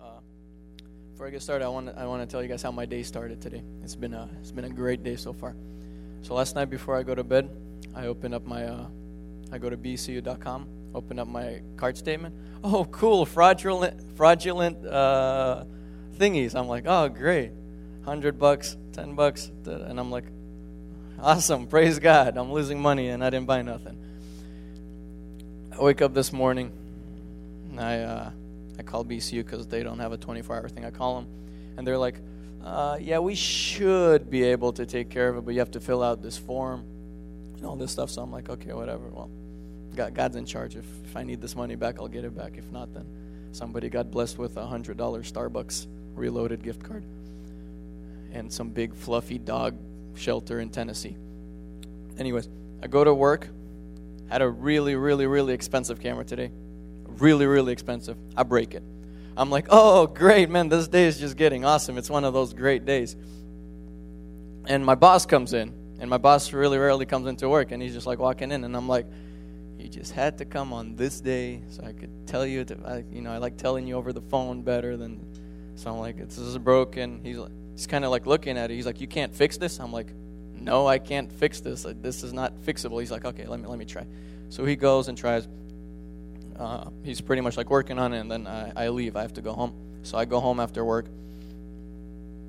Uh, before I get started, I want to I want to tell you guys how my day started today. It's been a it's been a great day so far. So last night before I go to bed, I open up my uh, I go to bcu.com, open up my card statement. Oh, cool, fraudulent fraudulent uh, thingies. I'm like, oh, great, hundred bucks, ten bucks, and I'm like, awesome, praise God. I'm losing money and I didn't buy nothing. I wake up this morning. I uh, I call BCU because they don't have a 24 hour thing. I call them, and they're like, uh, "Yeah, we should be able to take care of it, but you have to fill out this form and all this stuff." So I'm like, "Okay, whatever. Well, God, God's in charge. If, if I need this money back, I'll get it back. If not, then somebody got blessed with a hundred dollar Starbucks reloaded gift card and some big fluffy dog shelter in Tennessee." Anyways, I go to work. Had a really, really, really expensive camera today really, really expensive. I break it. I'm like, oh, great, man, this day is just getting awesome. It's one of those great days. And my boss comes in, and my boss really rarely comes into work, and he's just like walking in, and I'm like, you just had to come on this day so I could tell you, to, I, you know, I like telling you over the phone better than, so I'm like, this is broken. He's, like, he's kind of like looking at it. He's like, you can't fix this? I'm like, no, I can't fix this. This is not fixable. He's like, okay, let me, let me try. So he goes and tries uh, he's pretty much like working on it, and then I, I leave. I have to go home. So I go home after work.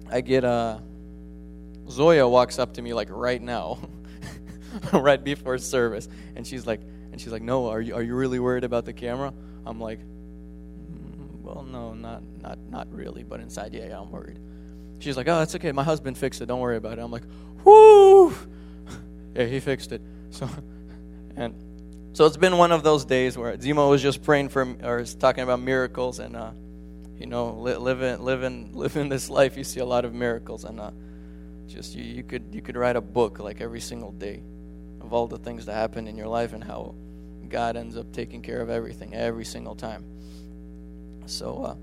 I get uh, Zoya walks up to me like right now, right before service, and she's like, and she's like, "No, are you are you really worried about the camera?" I'm like, mm, "Well, no, not not not really, but inside, yeah, yeah, I'm worried." She's like, "Oh, that's okay. My husband fixed it. Don't worry about it." I'm like, "Whoo!" yeah, he fixed it. So, and so it's been one of those days where Zemo was just praying for, or is talking about miracles, and uh, you know, li- living, living, living this life, you see a lot of miracles, and uh, just you, you could you could write a book like every single day of all the things that happen in your life and how God ends up taking care of everything every single time. So uh,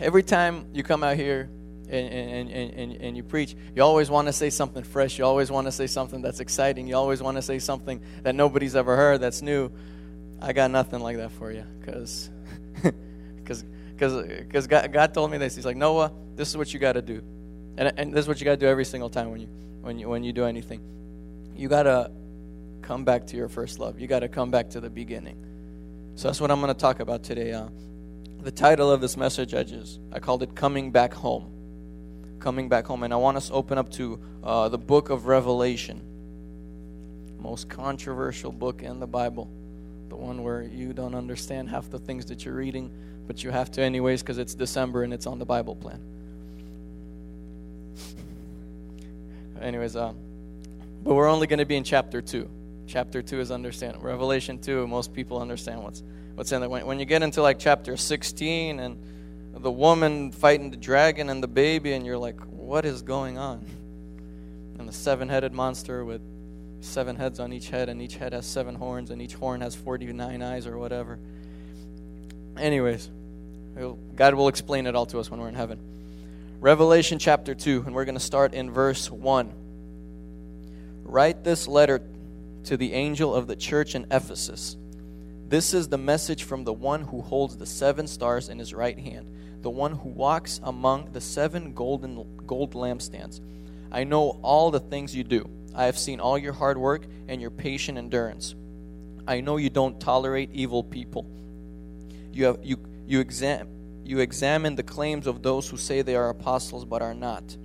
every time you come out here and, and, and, and you preach, you always want to say something fresh. You always want to say something that's exciting. You always want to say something that nobody's ever heard that's new. I got nothing like that for you because because God, God told me this. He's like, Noah, this is what you got to do. And, and this is what you got to do every single time when you, when, you, when you do anything. You got to come back to your first love. You got to come back to the beginning. So that's what I'm going to talk about today. Uh, the title of this message, I just I called it "Coming Back Home." Coming back home. And I want us to open up to uh, the book of Revelation, most controversial book in the Bible, the one where you don't understand half the things that you're reading, but you have to anyways because it's December and it's on the Bible plan. anyways, uh, but we're only going to be in chapter two. Chapter two is understand. Revelation two, most people understand what's what's in there. When, when you get into like chapter 16 and the woman fighting the dragon and the baby, and you're like, what is going on? And the seven headed monster with seven heads on each head, and each head has seven horns, and each horn has 49 eyes or whatever. Anyways, God will explain it all to us when we're in heaven. Revelation chapter 2, and we're going to start in verse 1. Write this letter to the angel of the church in Ephesus. This is the message from the one who holds the seven stars in his right hand the one who walks among the seven golden gold lampstands. I know all the things you do. I have seen all your hard work and your patient endurance. I know you don't tolerate evil people. You have you you exam you examine the claims of those who say they are apostles but are not.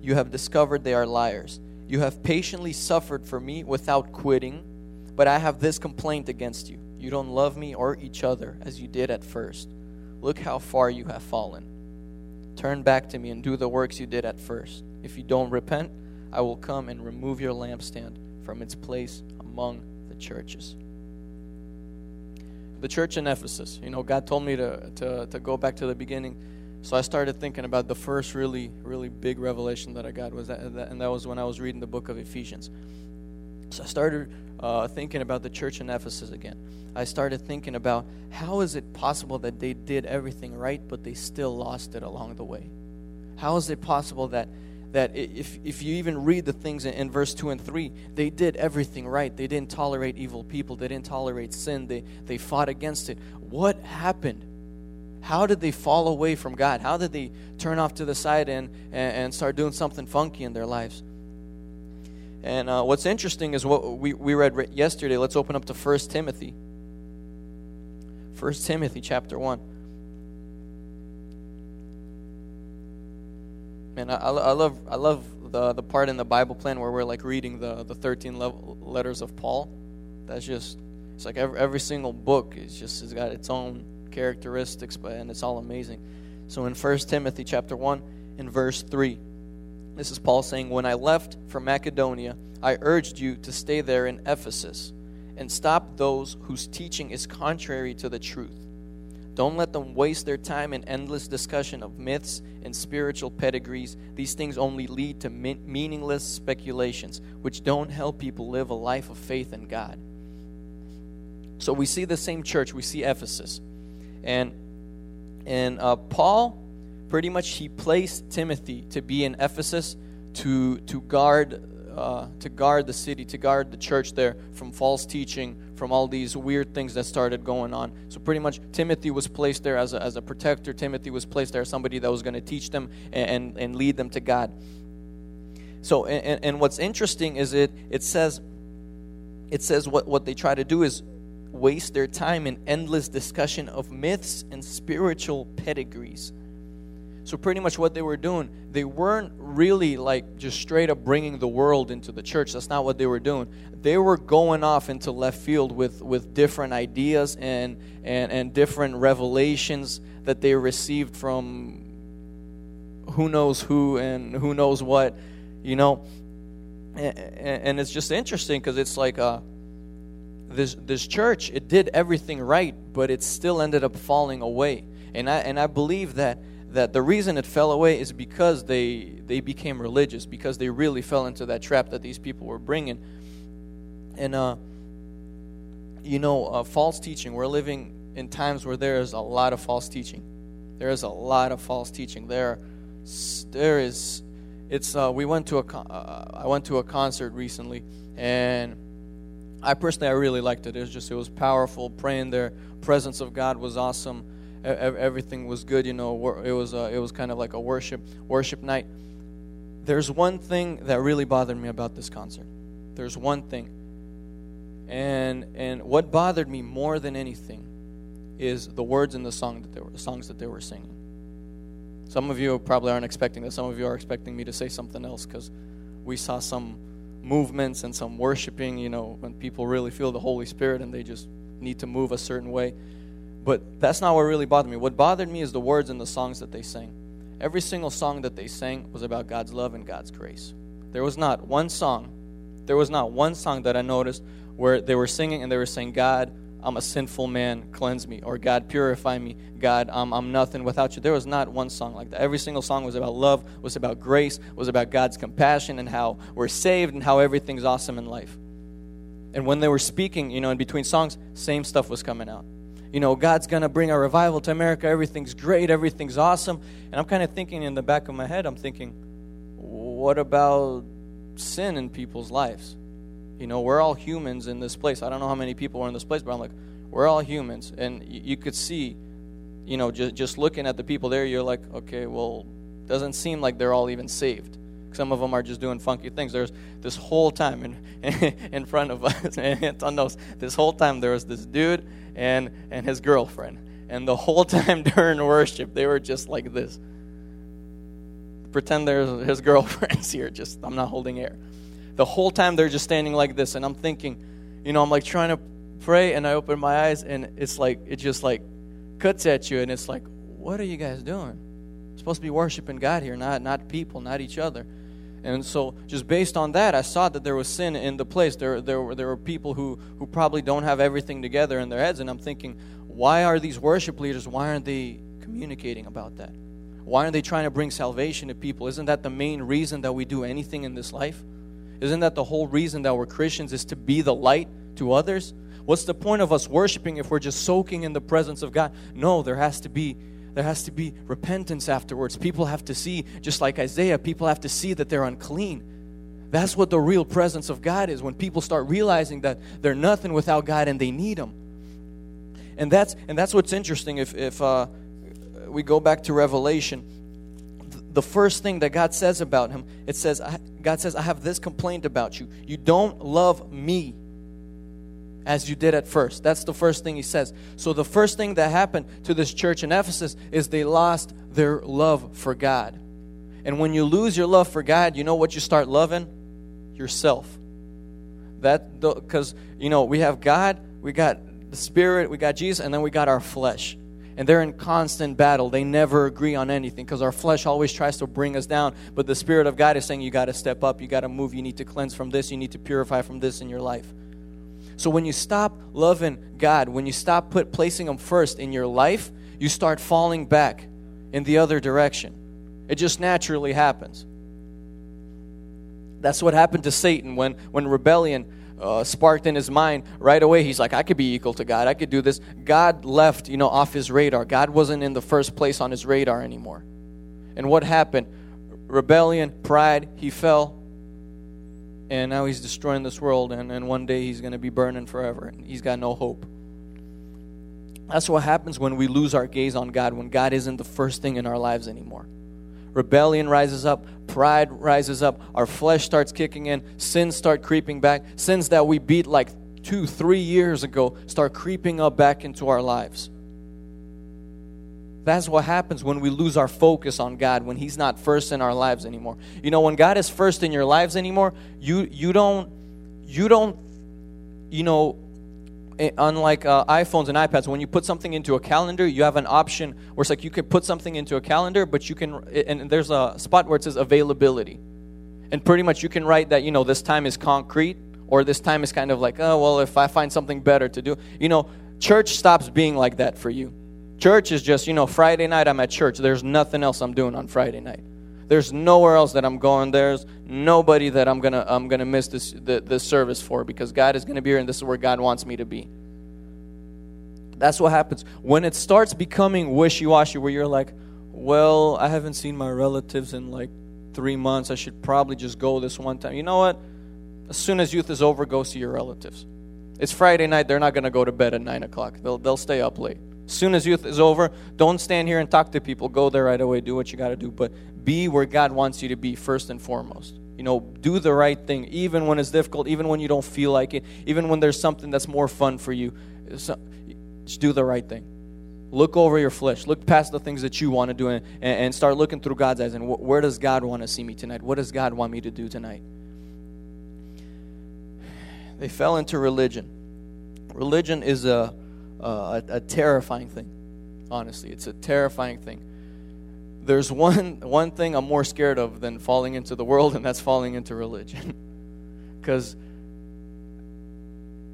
You have discovered they are liars. You have patiently suffered for me without quitting, but I have this complaint against you you don't love me or each other as you did at first. Look how far you have fallen. Turn back to me and do the works you did at first. If you don't repent, I will come and remove your lampstand from its place among the churches. The church in Ephesus, you know, God told me to, to, to go back to the beginning. So I started thinking about the first really, really big revelation that I got was that, and that was when I was reading the book of Ephesians. So I started uh, thinking about the church in Ephesus again. I started thinking about how is it possible that they did everything right, but they still lost it along the way? How is it possible that that if, if you even read the things in, in, verse 2 and 3, they did everything right. They didn't tolerate evil people, they didn't tolerate sin, they, they fought against it. What happened? How did they fall away from God? How did they turn off to the side and, and, and start doing something funky in their lives? And uh, what's interesting is what we, we read yesterday. Let's open up to 1 Timothy. 1 Timothy chapter 1. Man, I, I love I love the the part in the Bible plan where we're like reading the the 13 level letters of Paul. That's just it's like every, every single book is just has got its own characteristics, but and it's all amazing. So in 1 Timothy chapter 1 in verse 3, this is Paul saying, When I left for Macedonia, I urged you to stay there in Ephesus and stop those whose teaching is contrary to the truth. Don't let them waste their time in endless discussion of myths and spiritual pedigrees. These things only lead to meaningless speculations, which don't help people live a life of faith in God. So we see the same church, we see Ephesus. And and uh, Paul pretty much he placed Timothy to be in Ephesus to to guard uh, to guard the city, to guard the church there from false teaching, from all these weird things that started going on. So pretty much Timothy was placed there as a, as a protector. Timothy was placed there as somebody that was going to teach them and, and, and lead them to God. So and, and what's interesting is it it says it says what, what they try to do is waste their time in endless discussion of myths and spiritual pedigrees. So, pretty much what they were doing, they weren't really like just straight up bringing the world into the church. That's not what they were doing. They were going off into left field with, with different ideas and, and, and different revelations that they received from who knows who and who knows what, you know. And, and it's just interesting because it's like uh, this, this church, it did everything right, but it still ended up falling away. And I, and I believe that that the reason it fell away is because they they became religious because they really fell into that trap that these people were bringing. And uh you know uh, false teaching we're living in times where there is a lot of false teaching. There is a lot of false teaching. There there is it's uh, we went to a uh, I went to a concert recently and I personally I really liked it. It was just it was powerful praying there. Presence of God was awesome everything was good. You know, it was uh, it was kind of like a worship worship night. There's one thing that really bothered me about this concert. There's one thing, and and what bothered me more than anything is the words in the song that they were the songs that they were singing. Some of you probably aren't expecting that. Some of you are expecting me to say something else because we saw some movements and some worshiping. You know, when people really feel the Holy Spirit and they just need to move a certain way. But that's not what really bothered me. What bothered me is the words and the songs that they sang. Every single song that they sang was about God's love and God's grace. There was not one song, there was not one song that I noticed where they were singing and they were saying, God, I'm a sinful man, cleanse me, or God, purify me, God, I'm, I'm nothing without you. There was not one song like that. Every single song was about love, was about grace, was about God's compassion and how we're saved and how everything's awesome in life. And when they were speaking, you know, in between songs, same stuff was coming out you know, God's going to bring a revival to America. Everything's great. Everything's awesome. And I'm kind of thinking in the back of my head, I'm thinking, what about sin in people's lives? You know, we're all humans in this place. I don't know how many people are in this place, but I'm like, we're all humans. And you could see, you know, just, just looking at the people there, you're like, okay, well, doesn't seem like they're all even saved. Some of them are just doing funky things. There's this whole time in, in front of us, and on those, this whole time there was this dude and, and his girlfriend. And the whole time during worship, they were just like this. Pretend there's his girlfriend's here, just, I'm not holding air. The whole time they're just standing like this, and I'm thinking, you know, I'm like trying to pray, and I open my eyes, and it's like, it just like cuts at you, and it's like, what are you guys doing? supposed to be worshiping God here, not, not people, not each other. And so, just based on that, I saw that there was sin in the place. There, there, were, there were people who, who probably don't have everything together in their heads. And I'm thinking, why are these worship leaders, why aren't they communicating about that? Why aren't they trying to bring salvation to people? Isn't that the main reason that we do anything in this life? Isn't that the whole reason that we're Christians is to be the light to others? What's the point of us worshiping if we're just soaking in the presence of God? No, there has to be there has to be repentance afterwards. People have to see, just like Isaiah, people have to see that they're unclean. That's what the real presence of God is when people start realizing that they're nothing without God and they need Him. And that's and that's what's interesting. If if uh, we go back to Revelation, the first thing that God says about Him, it says, God says, "I have this complaint about you: you don't love me." As you did at first. That's the first thing he says. So, the first thing that happened to this church in Ephesus is they lost their love for God. And when you lose your love for God, you know what you start loving? Yourself. That because you know we have God, we got the Spirit, we got Jesus, and then we got our flesh. And they're in constant battle. They never agree on anything because our flesh always tries to bring us down. But the Spirit of God is saying, You got to step up, you got to move, you need to cleanse from this, you need to purify from this in your life. So when you stop loving God, when you stop put placing him first in your life, you start falling back in the other direction. It just naturally happens. That's what happened to Satan when when rebellion uh, sparked in his mind right away. He's like i could be equal to god. I could do this. God left you know off his radar. God wasn't in the first place on his radar anymore. And what happened? Rebellion pride he fell and now he's destroying this world and, and one day he's going to be burning forever and he's got no hope. That's what happens when we lose our gaze on god when god isn't the first thing in our lives anymore. Rebellion rises up pride rises up our flesh starts kicking in sins start creeping back sins that we beat like two three years ago start creeping up back into our lives that's what happens when we lose our focus on God, when He's not first in our lives anymore. You know, when God is first in your lives anymore, you you don't you don't you know eh, unlike uh, iPhones and iPads, when you put something into a calendar, you have an option where it's like you can put something into a calendar, but you can, eh, and there's a spot where it says availability. And pretty much you can write that, you know, this time is concrete, or this time is kind of like, oh, well, if I find something better to do. You know, church stops being like that for you. Church is just, you know, Friday night I'm at church. There's nothing else I'm doing on Friday night. There's nowhere else that I'm going. There's nobody that I'm gonna I'm gonna miss this the, this service for because God is gonna be here and this is where God wants me to be. That's what happens when it starts becoming wishy-washy, where you're like, "Well, I haven't seen my relatives in like three months. I should probably just go this one time." You know what? As soon as youth is over, go see your relatives. It's Friday night. They're not gonna go to bed at nine o'clock. They'll they'll stay up late soon as youth is over, don't stand here and talk to people. Go there right away. Do what you got to do. But be where God wants you to be first and foremost. You know, do the right thing, even when it's difficult, even when you don't feel like it, even when there's something that's more fun for you. Just do the right thing. Look over your flesh. Look past the things that you want to do and, and start looking through God's eyes. And where does God want to see me tonight? What does God want me to do tonight? They fell into religion. Religion is a uh, a, a terrifying thing. Honestly, it's a terrifying thing. There's one one thing I'm more scared of than falling into the world, and that's falling into religion. Because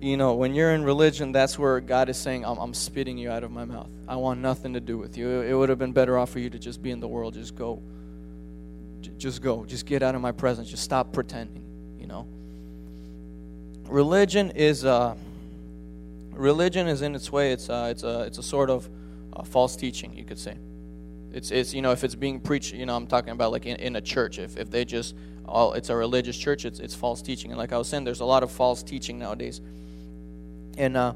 you know, when you're in religion, that's where God is saying, I'm, I'm, spitting you out of my mouth. I want nothing to do with you. It, it would have been better off for you to just be in the world. Just go. J- just go. Just get out of my presence. Just stop pretending, you know. Religion is, uh, religion is in its way it's uh, it's a it's a sort of uh, false teaching you could say. It's it's you know if it's being preached you know i'm talking about like in, in a church if, if they just all it's a religious church it's it's false teaching. And like i was saying there's a lot of false teaching nowadays. And uh,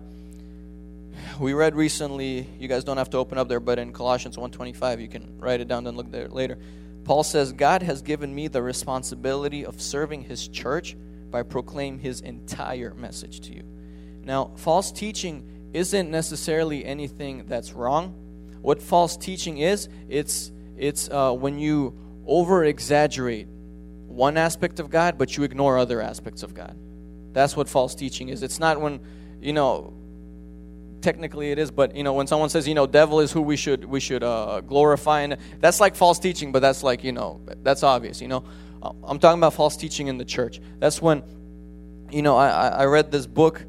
we read recently you guys don't have to open up there but in colossians 1.25 you can write it down and look there later. Paul says god has given me the responsibility of serving his church by proclaiming his entire message to you now, false teaching isn't necessarily anything that's wrong. What false teaching is, it's it's uh, when you over exaggerate one aspect of God, but you ignore other aspects of God. That's what false teaching is. It's not when, you know, technically it is, but you know, when someone says, you know, devil is who we should we should uh, glorify, and that's like false teaching, but that's like you know, that's obvious. You know, I'm talking about false teaching in the church. That's when, you know, I I read this book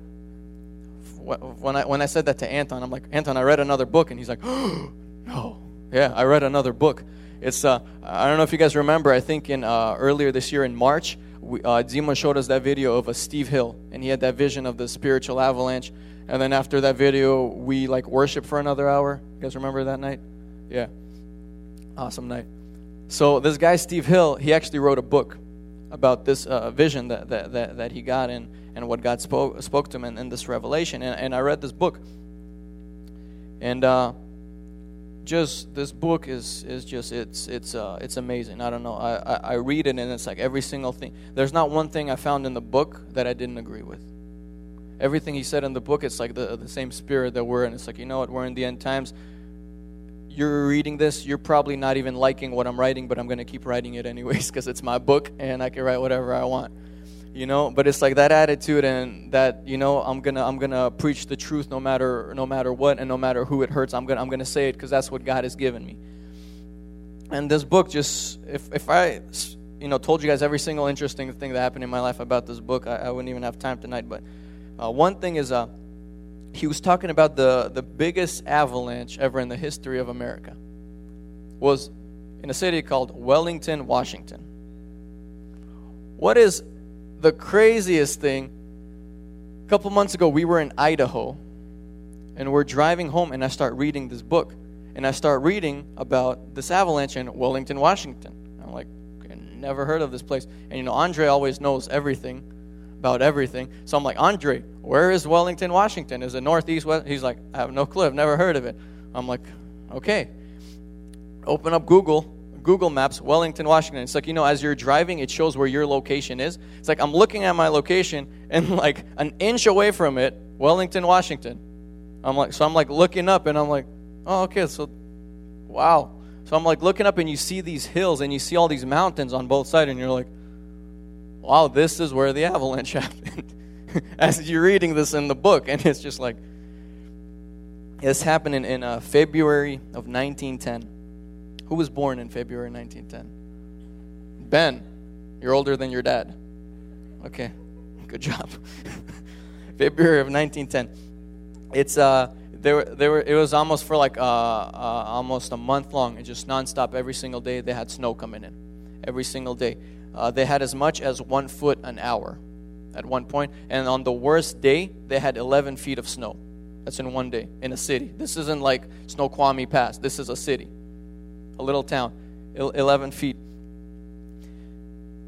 when I when I said that to Anton, I'm like, Anton, I read another book, and he's like, oh, no, yeah, I read another book. It's uh, I don't know if you guys remember. I think in uh, earlier this year in March, we, uh, Zima showed us that video of a Steve Hill, and he had that vision of the spiritual avalanche. And then after that video, we like worship for another hour. You guys remember that night? Yeah. Awesome night. So this guy Steve Hill, he actually wrote a book about this uh, vision that, that, that, that, he got and, and what God spoke, spoke to him in, in this revelation. And, and I read this book. And uh, just this book is is just it's it's uh, it's amazing. I don't know. I, I, I read it and it's like every single thing. There's not one thing I found in the book that I didn't agree with. Everything he said in the book, it's like the the same spirit that we're in. It's like you know what, we're in the end times you're reading this, you're probably not even liking what I'm writing, but I'm going to keep writing it anyways because it's my book and I can write whatever I want. You know, but it's like that attitude and that, you know, I'm going to I'm to preach the truth no matter no matter what and no matter who it hurts. I'm going to I'm to say it because that's what God has given me. And this book just if if I you know told you guys every single interesting thing that happened in my life about this book, I, I wouldn't even have time tonight, but uh, one thing is uh he was talking about the, the biggest avalanche ever in the history of America was in a city called Wellington, Washington. What is the craziest thing? A couple months ago, we were in Idaho and we're driving home, and I start reading this book. And I start reading about this avalanche in Wellington, Washington. I'm like, never heard of this place. And you know, Andre always knows everything about everything. So I'm like, Andre, where is Wellington, Washington? Is it northeast? West? He's like, I have no clue. I've never heard of it. I'm like, okay. Open up Google, Google Maps, Wellington, Washington. It's like, you know, as you're driving, it shows where your location is. It's like I'm looking at my location and like an inch away from it, Wellington, Washington. I'm like, so I'm like looking up and I'm like, oh, okay, so wow. So I'm like looking up and you see these hills and you see all these mountains on both sides and you're like, wow, this is where the avalanche happened. As you're reading this in the book, and it's just like, this happened in, uh, February of 1910. Who was born in February 1910? Ben. You're older than your dad. Okay, good job. February of 1910. It's uh, there, there were. It was almost for like uh, uh, almost a month long, and just nonstop every single day. They had snow coming in, every single day. Uh, they had as much as one foot an hour at one point, and on the worst day, they had 11 feet of snow. That's in one day in a city. This isn't like Snoqualmie Pass. This is a city, a little town, 11 feet.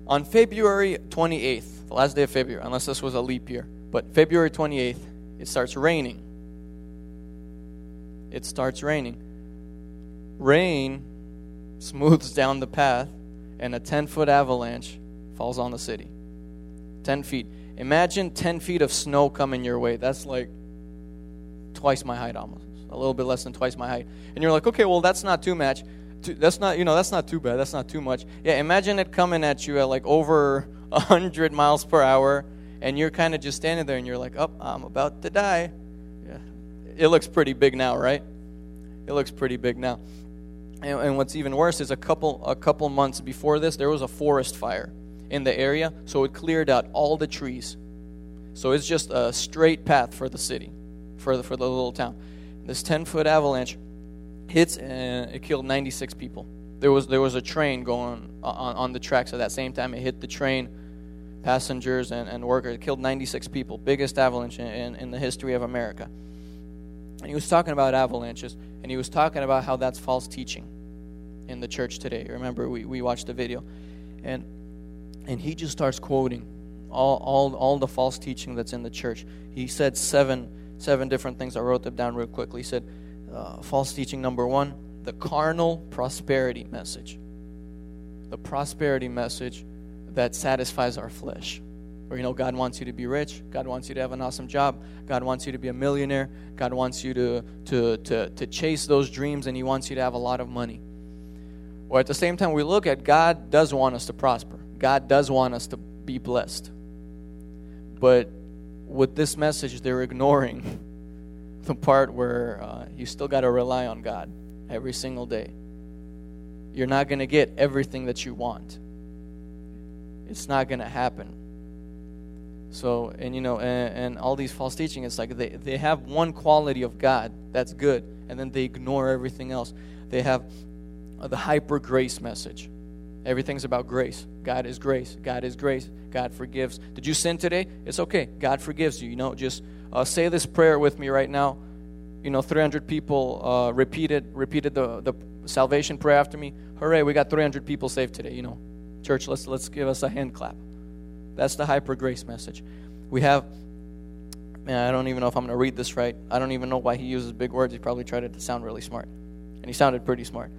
On February 28th, the last day of February, unless this was a leap year, but February 28th, it starts raining. It starts raining. Rain smooths down the path and a 10 foot avalanche falls on the city. 10 feet. Imagine 10 feet of snow coming your way. That's like twice my height almost. A little bit less than twice my height. And you're like, okay, well, that's not too much. That's not, you know, that's not too bad. That's not too much. Yeah, imagine it coming at you at like over 100 miles per hour, and you're kind of just standing there and you're like, oh, I'm about to die. Yeah. It looks pretty big now, right? It looks pretty big now. And, and what's even worse is a couple a couple months before this, there was a forest fire in the area, so it cleared out all the trees. So it's just a straight path for the city, for the, for the little town. This 10 foot avalanche hits and it killed 96 people. There was there was a train going on, on the tracks at that same time. It hit the train, passengers and, and workers. It killed 96 people. Biggest avalanche in, in, in the history of America. And he was talking about avalanches, and he was talking about how that's false teaching in the church today. Remember, we, we watched the video. And, and he just starts quoting all, all, all the false teaching that's in the church. He said seven, seven different things. I wrote them down real quickly. He said, uh, false teaching number one, the carnal prosperity message. The prosperity message that satisfies our flesh. Or, you know, God wants you to be rich. God wants you to have an awesome job. God wants you to be a millionaire. God wants you to, to, to, to chase those dreams and He wants you to have a lot of money. Or at the same time, we look at God does want us to prosper. God does want us to be blessed. But with this message, they're ignoring the part where uh, you still got to rely on God every single day. You're not going to get everything that you want. It's not going to happen. So, and you know, and, and, all these false teaching, it's like they, they have one quality of God that's good, and then they ignore everything else. They have the hyper grace message. Everything's about grace. God is grace. God is grace. God forgives. Did you sin today? It's okay. God forgives you. You know, just uh, say this prayer with me right now. you know, 300 people uh, repeated repeated the, the salvation prayer after me. Hooray, we got 300 people saved today, you know. Church, let's, let's give us a hand clap. That's the hyper grace message. We have, man, I don't even know if I'm going to read this right. I don't even know why he uses big words. He probably tried it to sound really smart. And he sounded pretty smart.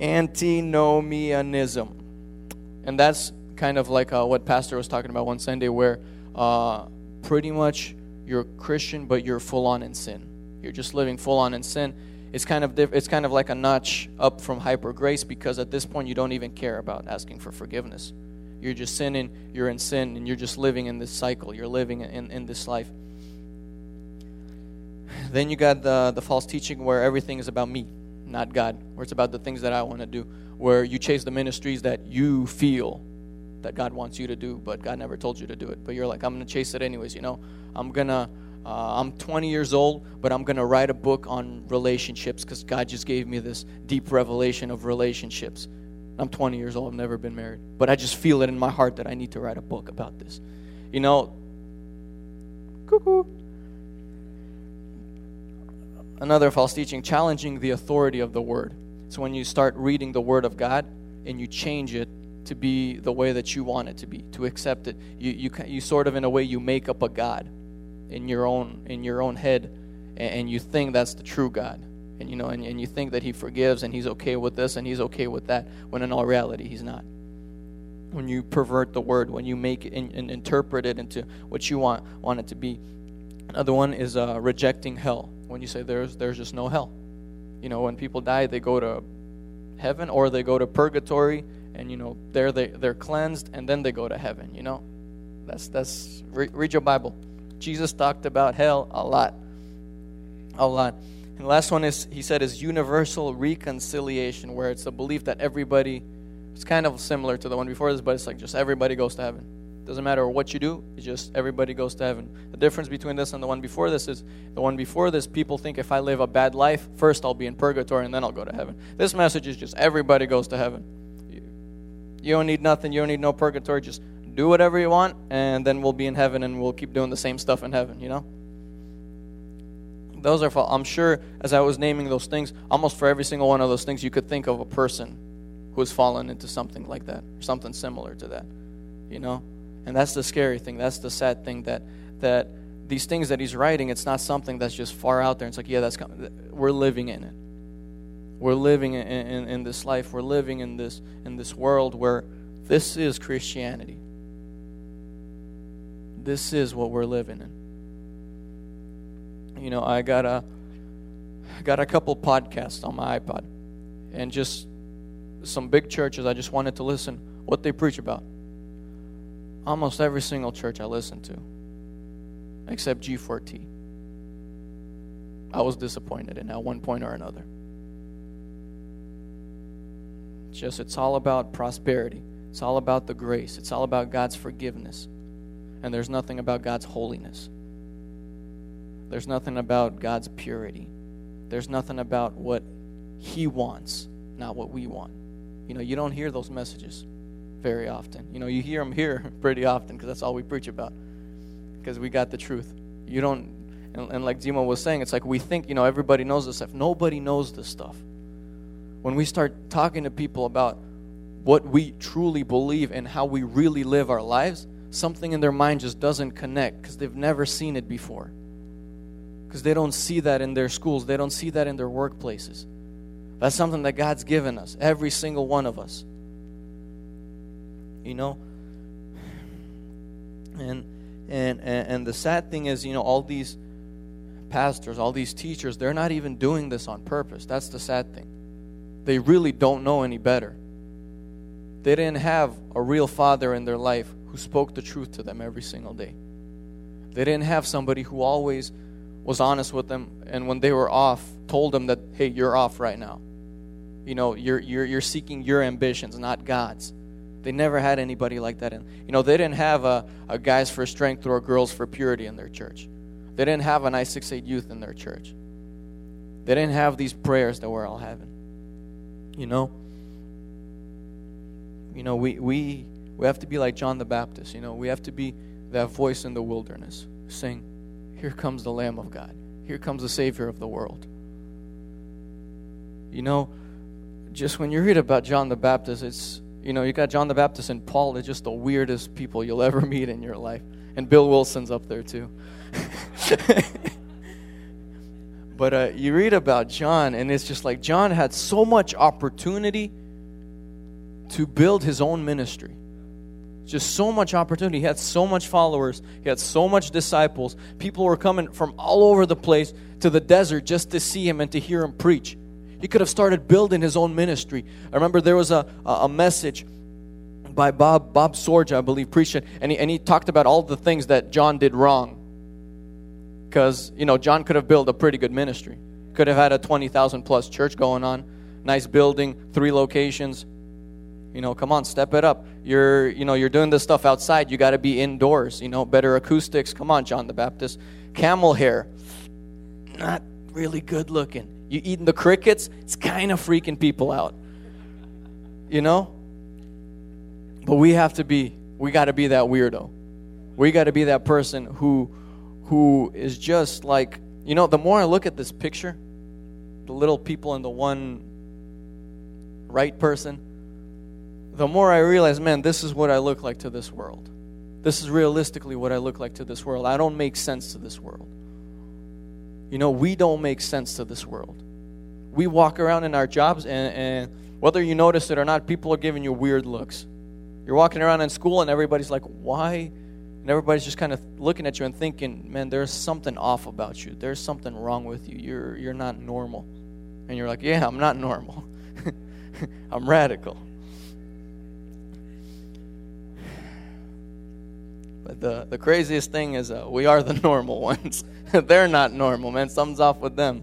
Antinomianism. And that's kind of like uh, what Pastor was talking about one Sunday, where uh, pretty much you're Christian, but you're full on in sin. You're just living full on in sin. It's kind of diff- it's kind of like a notch up from hyper grace because at this point you don't even care about asking for forgiveness. You're just sinning, you're in sin, and you're just living in this cycle. You're living in, in this life. Then you got the, the false teaching where everything is about me, not God, where it's about the things that I want to do, where you chase the ministries that you feel that God wants you to do, but God never told you to do it. But you're like, I'm going to chase it anyways, you know? I'm going to uh, I'm 20 years old, but I'm going to write a book on relationships because God just gave me this deep revelation of relationships. I'm 20 years old, I've never been married, but I just feel it in my heart that I need to write a book about this. You know, cuckoo. Another false teaching, challenging the authority of the word. So when you start reading the word of God and you change it to be the way that you want it to be, to accept it, you, you, you sort of, in a way, you make up a God in your own in your own head and, you think that's the true God. And you know, and, and you think that he forgives and he's okay with this and he's okay with that, when in all reality he's not. When you pervert the word, when you make it and, and interpret it into what you want want it to be. Another one is uh, rejecting hell. When you say there's there's just no hell. You know, when people die, they go to heaven or they go to purgatory, and you know there they they're cleansed, and then they go to heaven. You know, that's that's re- read your Bible. Jesus talked about hell a lot. A lot. And the last one is, he said, is universal reconciliation, where it's the belief that everybody, it's kind of similar to the one before this, but it's like just everybody goes to heaven. Doesn't matter what you do, it's just everybody goes to heaven. The difference between this and the one before this is the one before this, people think if I live a bad life, first I'll be in purgatory and then I'll go to heaven. This message is just everybody goes to heaven. You don't need nothing, you don't need no purgatory, just do whatever you want, and then we'll be in heaven and we'll keep doing the same stuff in heaven, you know? Those are, I'm sure, as I was naming those things, almost for every single one of those things, you could think of a person who has fallen into something like that, something similar to that, you know? And that's the scary thing. That's the sad thing that, that these things that he's writing, it's not something that's just far out there. It's like, yeah, that's coming. we're living in it. We're living in, in, in this life. We're living in this in this world where this is Christianity. This is what we're living in. You know, I got a got a couple podcasts on my iPod and just some big churches I just wanted to listen what they preach about. Almost every single church I listened to except G4T. I was disappointed in at one point or another. It's just it's all about prosperity. It's all about the grace. It's all about God's forgiveness and there's nothing about God's holiness. There's nothing about God's purity. There's nothing about what He wants, not what we want. You know, you don't hear those messages very often. You know, you hear them here pretty often because that's all we preach about because we got the truth. You don't, and, and like Dima was saying, it's like we think, you know, everybody knows this stuff. Nobody knows this stuff. When we start talking to people about what we truly believe and how we really live our lives, something in their mind just doesn't connect because they've never seen it before. Because they don't see that in their schools, they don't see that in their workplaces. That's something that God's given us, every single one of us. You know? And and and, the sad thing is, you know, all these pastors, all these teachers, they're not even doing this on purpose. That's the sad thing. They really don't know any better. They didn't have a real father in their life who spoke the truth to them every single day. They didn't have somebody who always was honest with them and when they were off told them that hey you're off right now. You know you're you're, you're seeking your ambitions not god's. They never had anybody like that and you know they didn't have a, a guys for strength or girls for purity in their church. They didn't have an i68 youth in their church. They didn't have these prayers that we're all having. You know? You know we we we have to be like John the Baptist. You know, we have to be that voice in the wilderness saying, Here comes the Lamb of God. here comes the Savior of the world. You know, just when you read about John the Baptist, it's, you know, you got John the Baptist and Paul, they're just the weirdest people you'll ever meet in your life. And Bill Wilson's up there too. but uh, you read about John, and it's just like John had so much opportunity to build his own ministry. Just so much opportunity. He had so much followers. He had so much disciples. People were coming from all over the place to the desert just to see him and to hear him preach. He could have started building his own ministry. I remember there was a, a message by Bob Bob Sorge, I believe, preached it, and he, and he talked about all the things that John did wrong. Because you know, John could have built a pretty good ministry. Could have had a twenty thousand plus church going on, nice building, three locations. You know, come on, step it up. You're you know you're doing this stuff outside. You got to be indoors. You know, better acoustics. Come on, John the Baptist. Camel hair, not really good looking. You eating the crickets? It's kind of freaking people out. You know? But we have to be, we got to be that weirdo. We got to be that person who who is just like, you know, the more I look at this picture, the little people and the one right person, the more I realize, man, this is what I look like to this world. This is realistically what I look like to this world. I don't make sense to this world. You know, we don't make sense to this world. We walk around in our jobs, and, and whether you notice it or not, people are giving you weird looks. You're walking around in school and everybody's like, why? And everybody's just kind of looking at you and thinking, man, there's something off about you. There's something wrong with you. You're, you're not normal. And you're like, yeah, I'm not normal. I'm radical. The, the craziest thing is uh, we are the normal ones. They're not normal, man. Something's off with them.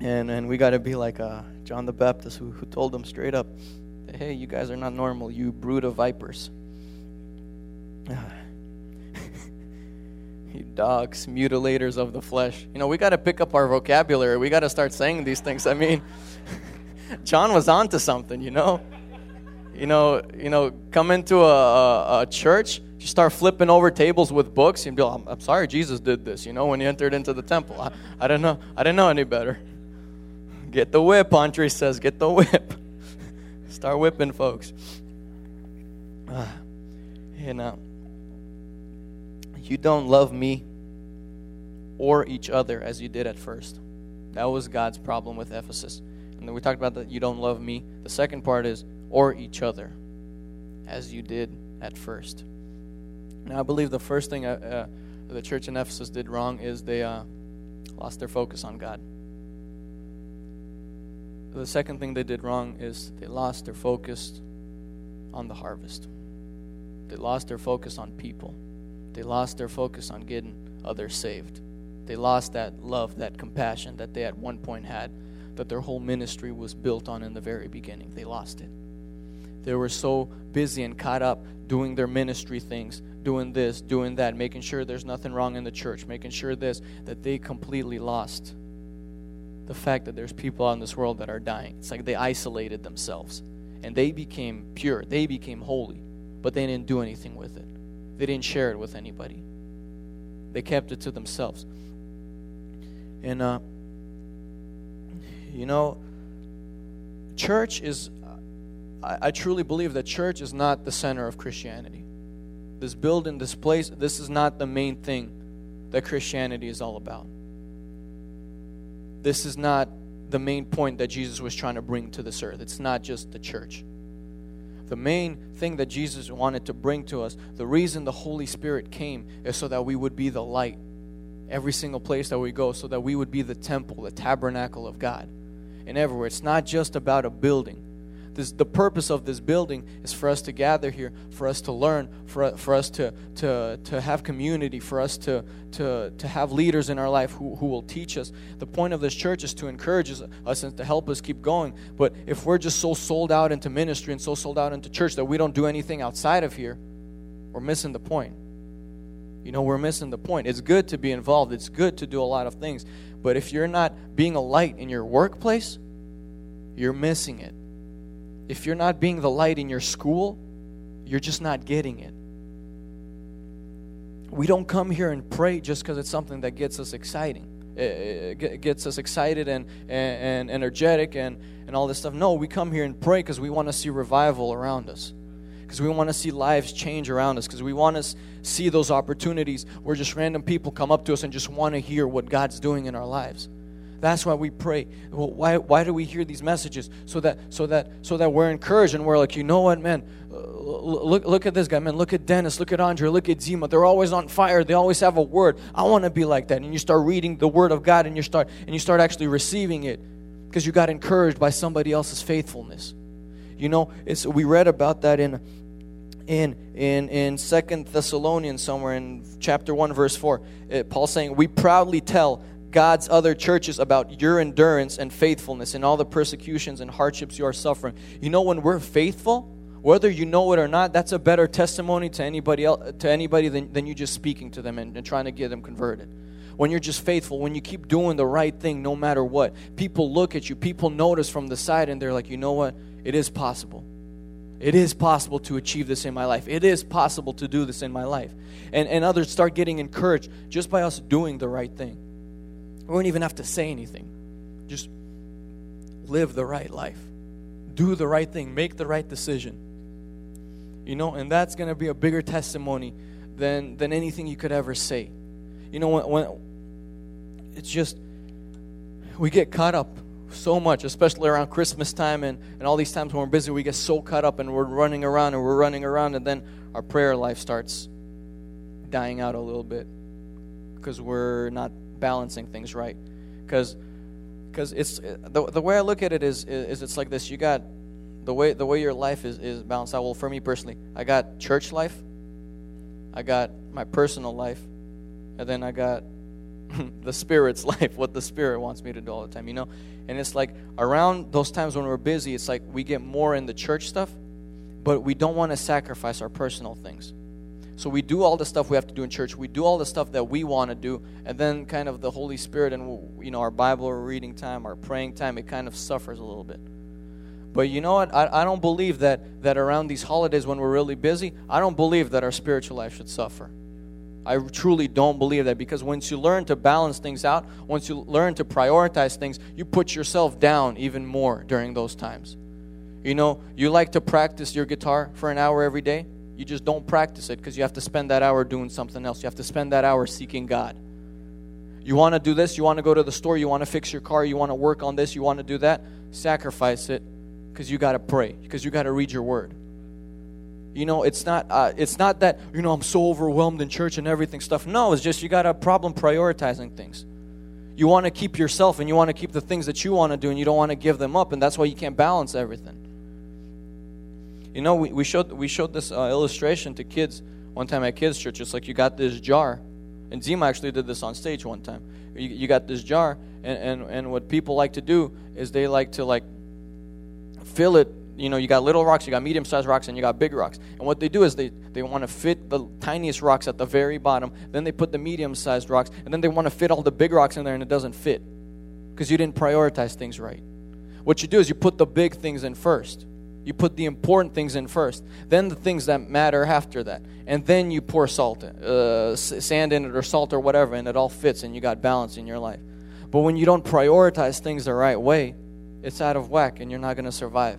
And, and we got to be like uh, John the Baptist who, who told them straight up, hey, you guys are not normal, you brood of vipers. you dogs, mutilators of the flesh. You know, we got to pick up our vocabulary. We got to start saying these things. I mean, John was onto something, you know. You know, you know, come into a, a, a church, you start flipping over tables with books, and be like, I'm, I'm, sorry, Jesus did this. You know, when he entered into the temple, I, I didn't know, I didn't know any better. Get the whip, Andre says. Get the whip. Start whipping folks. Uh, you know, you don't love me or each other as you did at first. That was God's problem with Ephesus. And then we talked about that you don't love me. The second part is or each other as you did at first. Now, I believe the first thing uh, uh, the church in Ephesus did wrong is they uh, lost their focus on God the second thing they did wrong is they lost their focus on the harvest. They lost their focus on people. They lost their focus on getting others saved. They lost that love, that compassion that they at one point had, that their whole ministry was built on in the very beginning. They lost it. They were so busy and caught up doing their ministry things, doing this, doing that, making sure there's nothing wrong in the church, making sure this, that they completely lost the fact that there's people out in this world that are dying. It's like they isolated themselves and they became pure, they became holy, but they didn't do anything with it. They didn't share it with anybody. They kept it to themselves. And, uh, you know, church is, I, I truly believe that church is not the center of Christianity. This building, this place, this is not the main thing that Christianity is all about this is not the main point that Jesus was trying to bring to this earth. It's not just the church. The main thing that Jesus wanted to bring to us, the reason the Holy Spirit came is so that we would be the light every single place that we go, so that we would be the temple, the tabernacle of God. And everywhere. It's not just about a building, this, the purpose of this building is for us to gather here, for us to learn, for, for us to, to, to have community, for us to, to, to have leaders in our life who, who will teach us. The point of this church is to encourage us and to help us keep going. But if we're just so sold out into ministry and so sold out into church that we don't do anything outside of here, we're missing the point. You know, we're missing the point. It's good to be involved, it's good to do a lot of things. But if you're not being a light in your workplace, you're missing it. If you're not being the light in your school, you're just not getting it. we don't come here and pray just because it's something that gets us exciting. Eh, eh, it gets us excited and, and, and energetic and, and all this stuff. No, we come here and pray because we want to see revival around us. Because we want to see lives change around us. Because we want to see those opportunities where just random people come up to us and just want to hear what God's doing in our lives. That's why we pray. Well, why, why do we hear these messages? So that so that so that we're encouraged and we're like, you know what, man, uh, look, look at this guy, man. Look at Dennis. Look at Andre. Look at Zima. They're always on fire. They always have a word. I want to be like that. And you start reading the word of God, and you start and you start actually receiving it because you got encouraged by somebody else's faithfulness. You know, it's we read about that in in in in Second Thessalonians somewhere in chapter one, verse four. It, Paul saying, "We proudly tell." God's other churches about your endurance and faithfulness in all the persecutions and hardships you are suffering. You know, when we're faithful, whether you know it or not, that's a better testimony to anybody else, to anybody than, than you just speaking to them and, and trying to get them converted. When you're just faithful, when you keep doing the right thing no matter what, people look at you, people notice from the side, and they're like, you know what? It is possible. It is possible to achieve this in my life. It is possible to do this in my life. And, and others start getting encouraged just by us doing the right thing. We don't even have to say anything. Just live the right life. Do the right thing. Make the right decision. You know, and that's going to be a bigger testimony than than anything you could ever say. You know, when, when it's just we get caught up so much, especially around Christmas time and, and all these times when we're busy, we get so caught up and we're running around and we're running around, and then our prayer life starts dying out a little bit because we're not balancing things right. Because because it's the, the way I look at it is, is it's like this. You got the way the way your life is, is balanced out. Well, for me personally, I got church life, I got my personal life, and then I got the spirit's life, what the spirit wants me to do all the time, you know? And it's like around those times when we're busy, it's like we get more in the church stuff, but we don't want to sacrifice our personal things. So we do all the stuff we have to do in church. We do all the stuff that we want to do, and then kind of the Holy Spirit and you know our Bible reading time, our praying time, it kind of suffers a little bit. But you know what? I, I don't believe that, that around these holidays when we're really busy, I don't believe that our spiritual life should suffer. I truly don't believe that because once you learn to balance things out, once you learn to prioritize things, you put yourself down even more during those times. You know, you like to practice your guitar for an hour every day, you just don't practice it because you have to spend that hour doing something else. You have to spend that hour seeking God. You want to do this, you want to go to the store, you want to fix your car, you want to work on this, you want to do that, sacrifice it because you got to pray, because you got to read your word. You know, it's not uh, it's not that you know I'm so overwhelmed in church and everything stuff. No, it's just you got a problem prioritizing things. You want to keep yourself and you want to keep the things that you want to do and you don't want to give them up, and that's why you can't balance everything. You know, we, we showed we showed this uh, illustration to kids one time at kids' church. It's like you got this jar, and Zima actually did this on stage one time. You, you got this jar, and, and and what people like to do is they like to like fill it. You know you got little rocks you got medium sized rocks and you got big rocks. And what they do is they they want to fit the tiniest rocks at the very bottom. Then they put the medium sized rocks and then they want to fit all the big rocks in there and it doesn't fit because you didn't prioritize things right. What you do is you put the big things in first you put the important things in first then the things that matter after that and then you pour salt in, uh, sand in it or salt or whatever and it all fits and you got balance in your life but when you don't prioritize things the right way it's out of whack and you're not going to survive.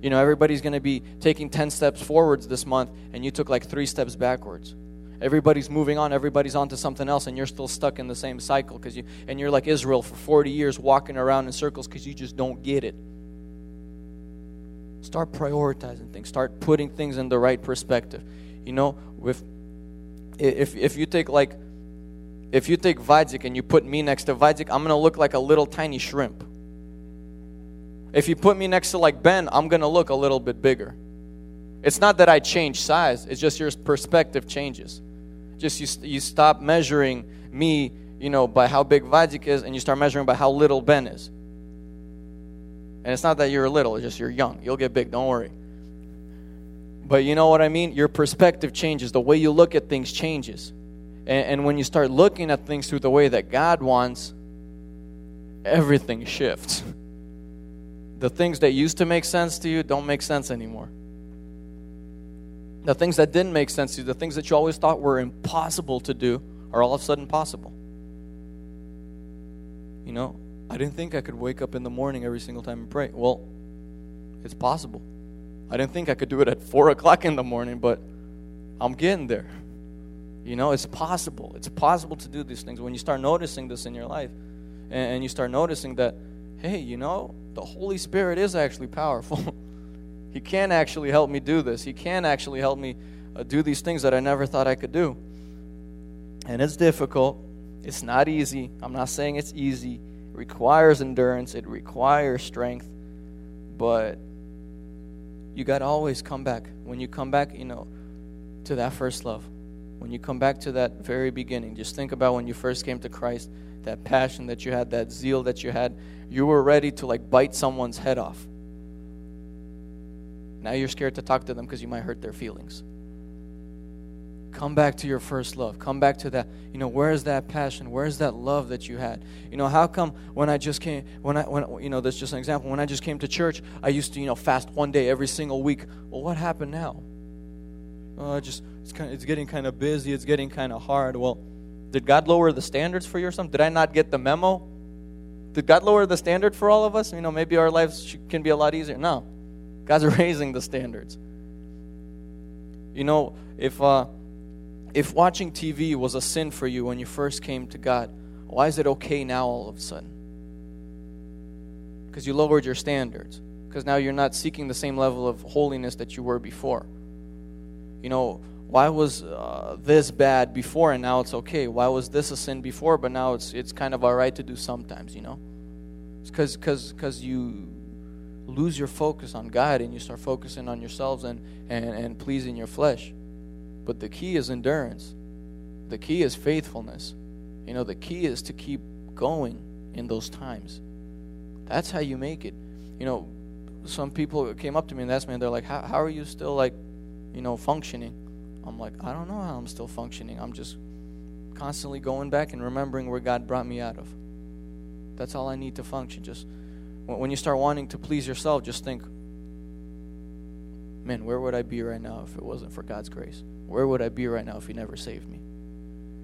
You know, everybody's going to be taking 10 steps forwards this month and you took like three steps backwards. Everybody's moving on, everybody's on to something else and you're still stuck in the same cycle cuz you and you're like Israel for 40 years walking around in circles cuz you just don't get it. Start prioritizing things. Start putting things in the right perspective. You know, with if if you take like if you take Vidzik and you put me next to Vidzik, I'm to look like a little tiny shrimp. If you put me next to like Ben, I'm to look a little bit bigger. It's not that I change size, it's just your perspective changes. Just you, you stop measuring me, you know, by how big Vidzik is and you start measuring by how little Ben is. And it's not that you're little, it's just you're young. You'll get big, don't worry. But you know what I mean? Your perspective changes. The way you look at things changes. And, and when you start looking at things through the way that God wants, everything shifts. the things that used to make sense to you don't make sense anymore. The things that didn't make sense to you, the things that you always thought were impossible to do, are all of a sudden possible. You know, I didn't think I could wake up in the morning every single time and pray. Well, it's possible. I didn't think I could do it at 4 o'clock in the morning, but I'm getting there. You know, it's possible. It's possible to do these things when you start noticing this in your life and, you start noticing that, hey, you know, the Holy Spirit is actually powerful. he can actually help me do this. He can actually help me uh, do these things that I never thought I could do. And it's difficult. It's not easy. I'm not saying it's easy. Requires endurance, it requires strength. But you got to always come back. When you come back, you know, to that first love. When you come back to that very beginning, just think about when you first came to Christ, that passion that you had, that zeal that you had. You were ready to like bite someone's head off. Now you're scared to talk to them because you might hurt their feelings. Come back to your first love. Come back to that. You know, where's that passion? Where's that love that you had? You know, how come when I just came, when I, when, you know, that's just an example. When I just came to church, I used to, you know, fast one day every single week. Well, what happened now? Oh, just, it's, kind of, it's getting kind of busy. It's getting kind of hard. Well, did God lower the standards for you or something? Did I not get the memo? Did God lower the standard for all of us? You know, maybe our lives can be a lot easier. No. God's raising the standards. You know, if, uh, if watching TV was a sin for you when you first came to God, why is it okay now all of a sudden? Because you lowered your standards. Because now you're not seeking the same level of holiness that you were before. You know, why was uh, this bad before and now it's okay? Why was this a sin before but now it's it's kind of all right to do sometimes, you know? It's because cause, cause you lose your focus on God and you start focusing on yourselves and, and, and pleasing your flesh. But the key is endurance. The key is faithfulness. You know, the key is to keep going in those times. That's how you make it. You know, some people came up to me and asked me, and they're like, how, how are you still, like, you know, functioning? I'm like, I don't know how I'm still functioning. I'm just constantly going back and remembering where God brought me out of. That's all I need to function. Just when you start wanting to please yourself, just think, man, where would I be right now if it wasn't for God's grace? Where would I be right now if He never saved me?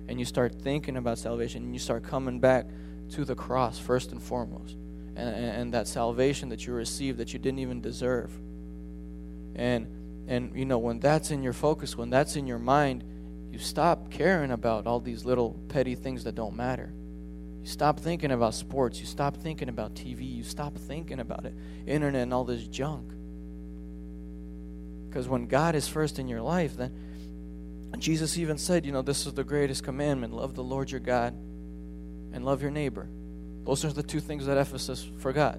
And you start thinking about salvation and you start coming back to the cross first and foremost. And, and, that salvation that you received that you didn't even deserve. And and you know, when that's in your focus, when that's in your mind, you stop caring about all these little petty things that don't matter. You stop thinking about sports. You stop thinking about TV. You stop thinking about it, internet and all this junk. Because when God is first in your life, then Jesus even said, you know, this is the greatest commandment love the Lord your God and love your neighbor. Those are the two things that Ephesus forgot.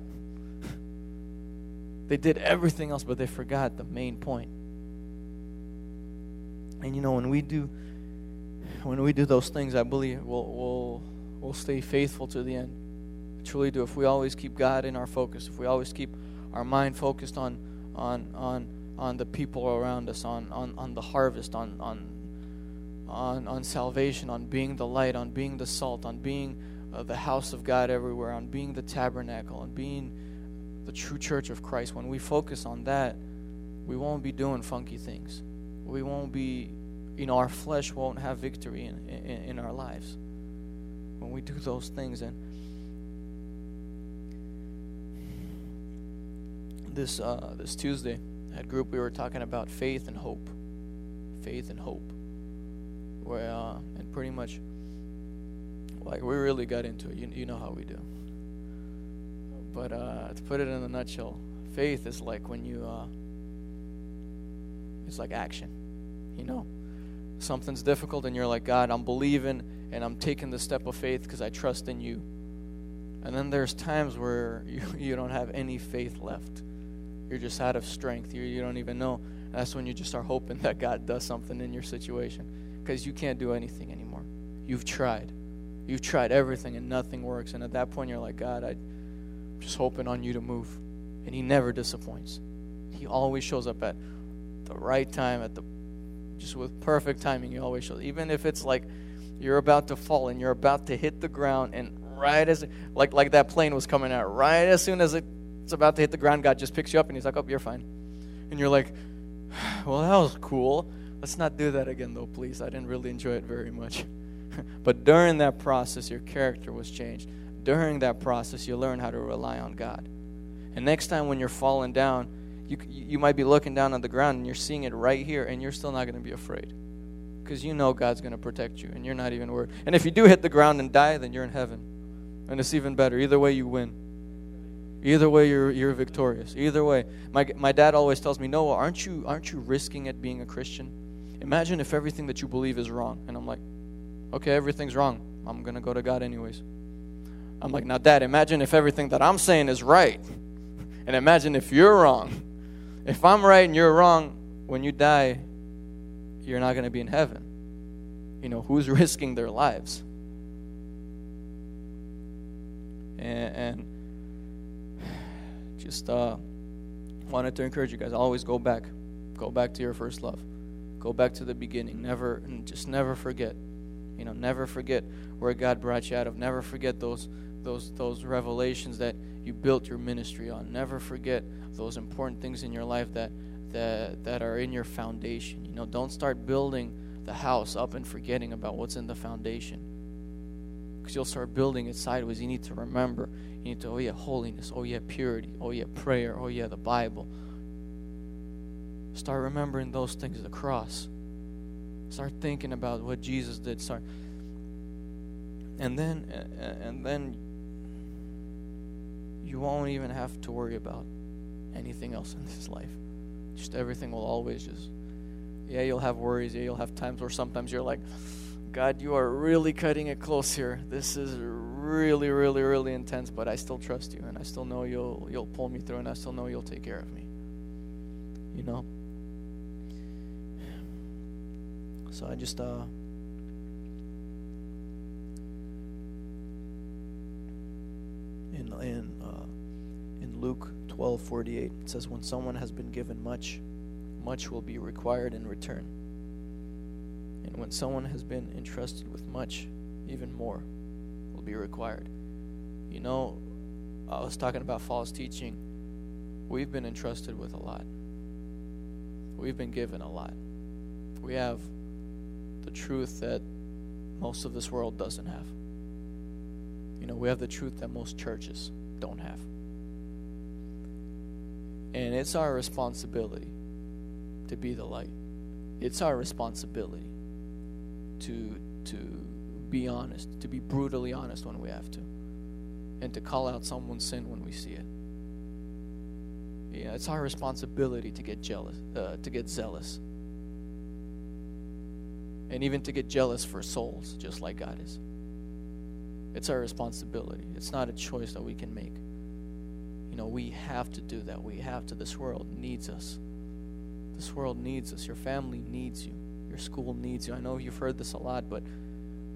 they did everything else, but they forgot the main point. And you know, when we do when we do those things, I believe we'll we'll we'll stay faithful to the end. I truly do. If we always keep God in our focus, if we always keep our mind focused on on on on the people around us, on on, on the harvest, on on on, on salvation, on being the light, on being the salt, on being uh, the house of God everywhere, on being the tabernacle, on being the true church of Christ, when we focus on that, we won't be doing funky things. We won't be, you know, our flesh won't have victory in, in, in our lives. When we do those things, and this uh, this Tuesday at group we were talking about faith and hope, faith and hope where uh, and pretty much like we really got into it. You, you know how we do. But uh, to put it in a nutshell, faith is like when you uh, it's like action. You know, something's difficult and you're like, God, I'm believing and I'm taking the step of faith because I trust in you. And then there's times where you, you don't have any faith left. You're just out of strength. You, you don't even know. That's when you just start hoping that God does something in your situation because you can't do anything anymore. You've tried. You've tried everything and nothing works. And at that point, you're like, God, I'm just hoping on you to move. And He never disappoints. He always shows up at the right time, at the just with perfect timing. He always shows. Even if it's like you're about to fall and you're about to hit the ground, and right as like like that plane was coming out, right as soon as it's about to hit the ground, God just picks you up and He's like, "Oh, you're fine," and you're like, well, that was cool. Let's not do that again, though, please. I didn't really enjoy it very much. but during that process, your character was changed. During that process, you learn how to rely on God. And next time when you're falling down, you, you might be looking down on the ground and you're seeing it right here, and you're still not going to be afraid. Because you know God's going to protect you, and you're not even worried. And if you do hit the ground and die, then you're in heaven. And it's even better. Either way, you win. Either way, you're, you're victorious. Either way. My, my dad always tells me, Noah, aren't you, aren't you risking it being a Christian? Imagine if everything that you believe is wrong. And I'm like, okay, everything's wrong. I'm going to go to God anyways. I'm like, now, Dad, imagine if everything that I'm saying is right. And imagine if you're wrong. If I'm right and you're wrong, when you die, you're not going to be in heaven. You know, who's risking their lives? And, and just uh, wanted to encourage you guys always go back. Go back to your first love. Go back to the beginning. Never, and just never forget. You know, never forget where God brought you out of. Never forget those those those revelations that you built your ministry on. Never forget those important things in your life that that that are in your foundation. You know, don't start building the house up and forgetting about what's in the foundation. Because you'll start building it sideways. You need to remember. You need to, oh yeah, holiness. Oh yeah, purity. Oh yeah, prayer. Oh yeah, the Bible. Start remembering those things, the cross. Start thinking about what Jesus did. Start and then and then you won't even have to worry about anything else in this life. Just everything will always just, yeah, you'll have worries. Yeah, you'll have times where sometimes you're like, God, you are really cutting it close here. This is really, really, really intense, but I still trust you, and I still know you'll you'll pull me through, and I still know you'll take care of me. You know. So I just uh. In in uh, in Luke 12:48 it says when someone has been given much much will be required in return and when someone has been entrusted with much even more will be required. You know I was talking about false teaching. We've been entrusted with a lot. We've been given a lot. We have the truth that most of this world doesn't have. You know we have the truth that most churches don't have. And it's our responsibility to be the light. It's our responsibility to to be honest, to be brutally honest when we have to, and to call out someone's sin when we see it. Yeah, it's our responsibility to get jealous, uh, to get zealous, and even to get jealous for souls, just like God is. It's our responsibility. It's not a choice that we can make. You know, we have to do that. We have to. This world needs us. This world needs us. Your family needs you. Your school needs you. I know you've heard this a lot, but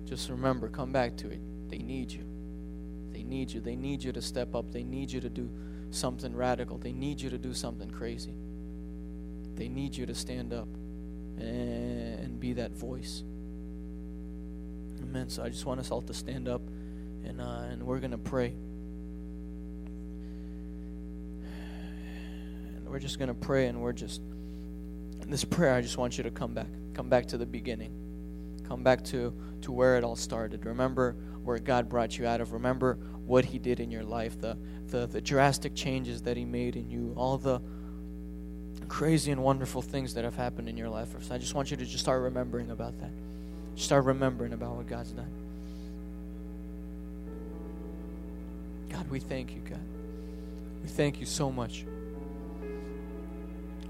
just remember, come back to it. They need you. They need you. They need you to step up. They need you to do something radical. They need you to do something crazy. They need you to stand up and be that voice. Amen. So I just want us all to stand up and, uh, and we're going to pray. And we're just going to pray and we're just in this prayer i just want you to come back come back to the beginning come back to to where it all started. Remember where god brought you out of. Remember what he did in your life the the, the drastic changes that he made in you all the crazy and wonderful things that have happened in your life. So i just want you to just start remembering about that. Just start remembering about what god's done. God we thank you god. We thank you so much.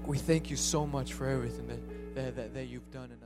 We thank you so much for everything that, that, that, that you've done in us.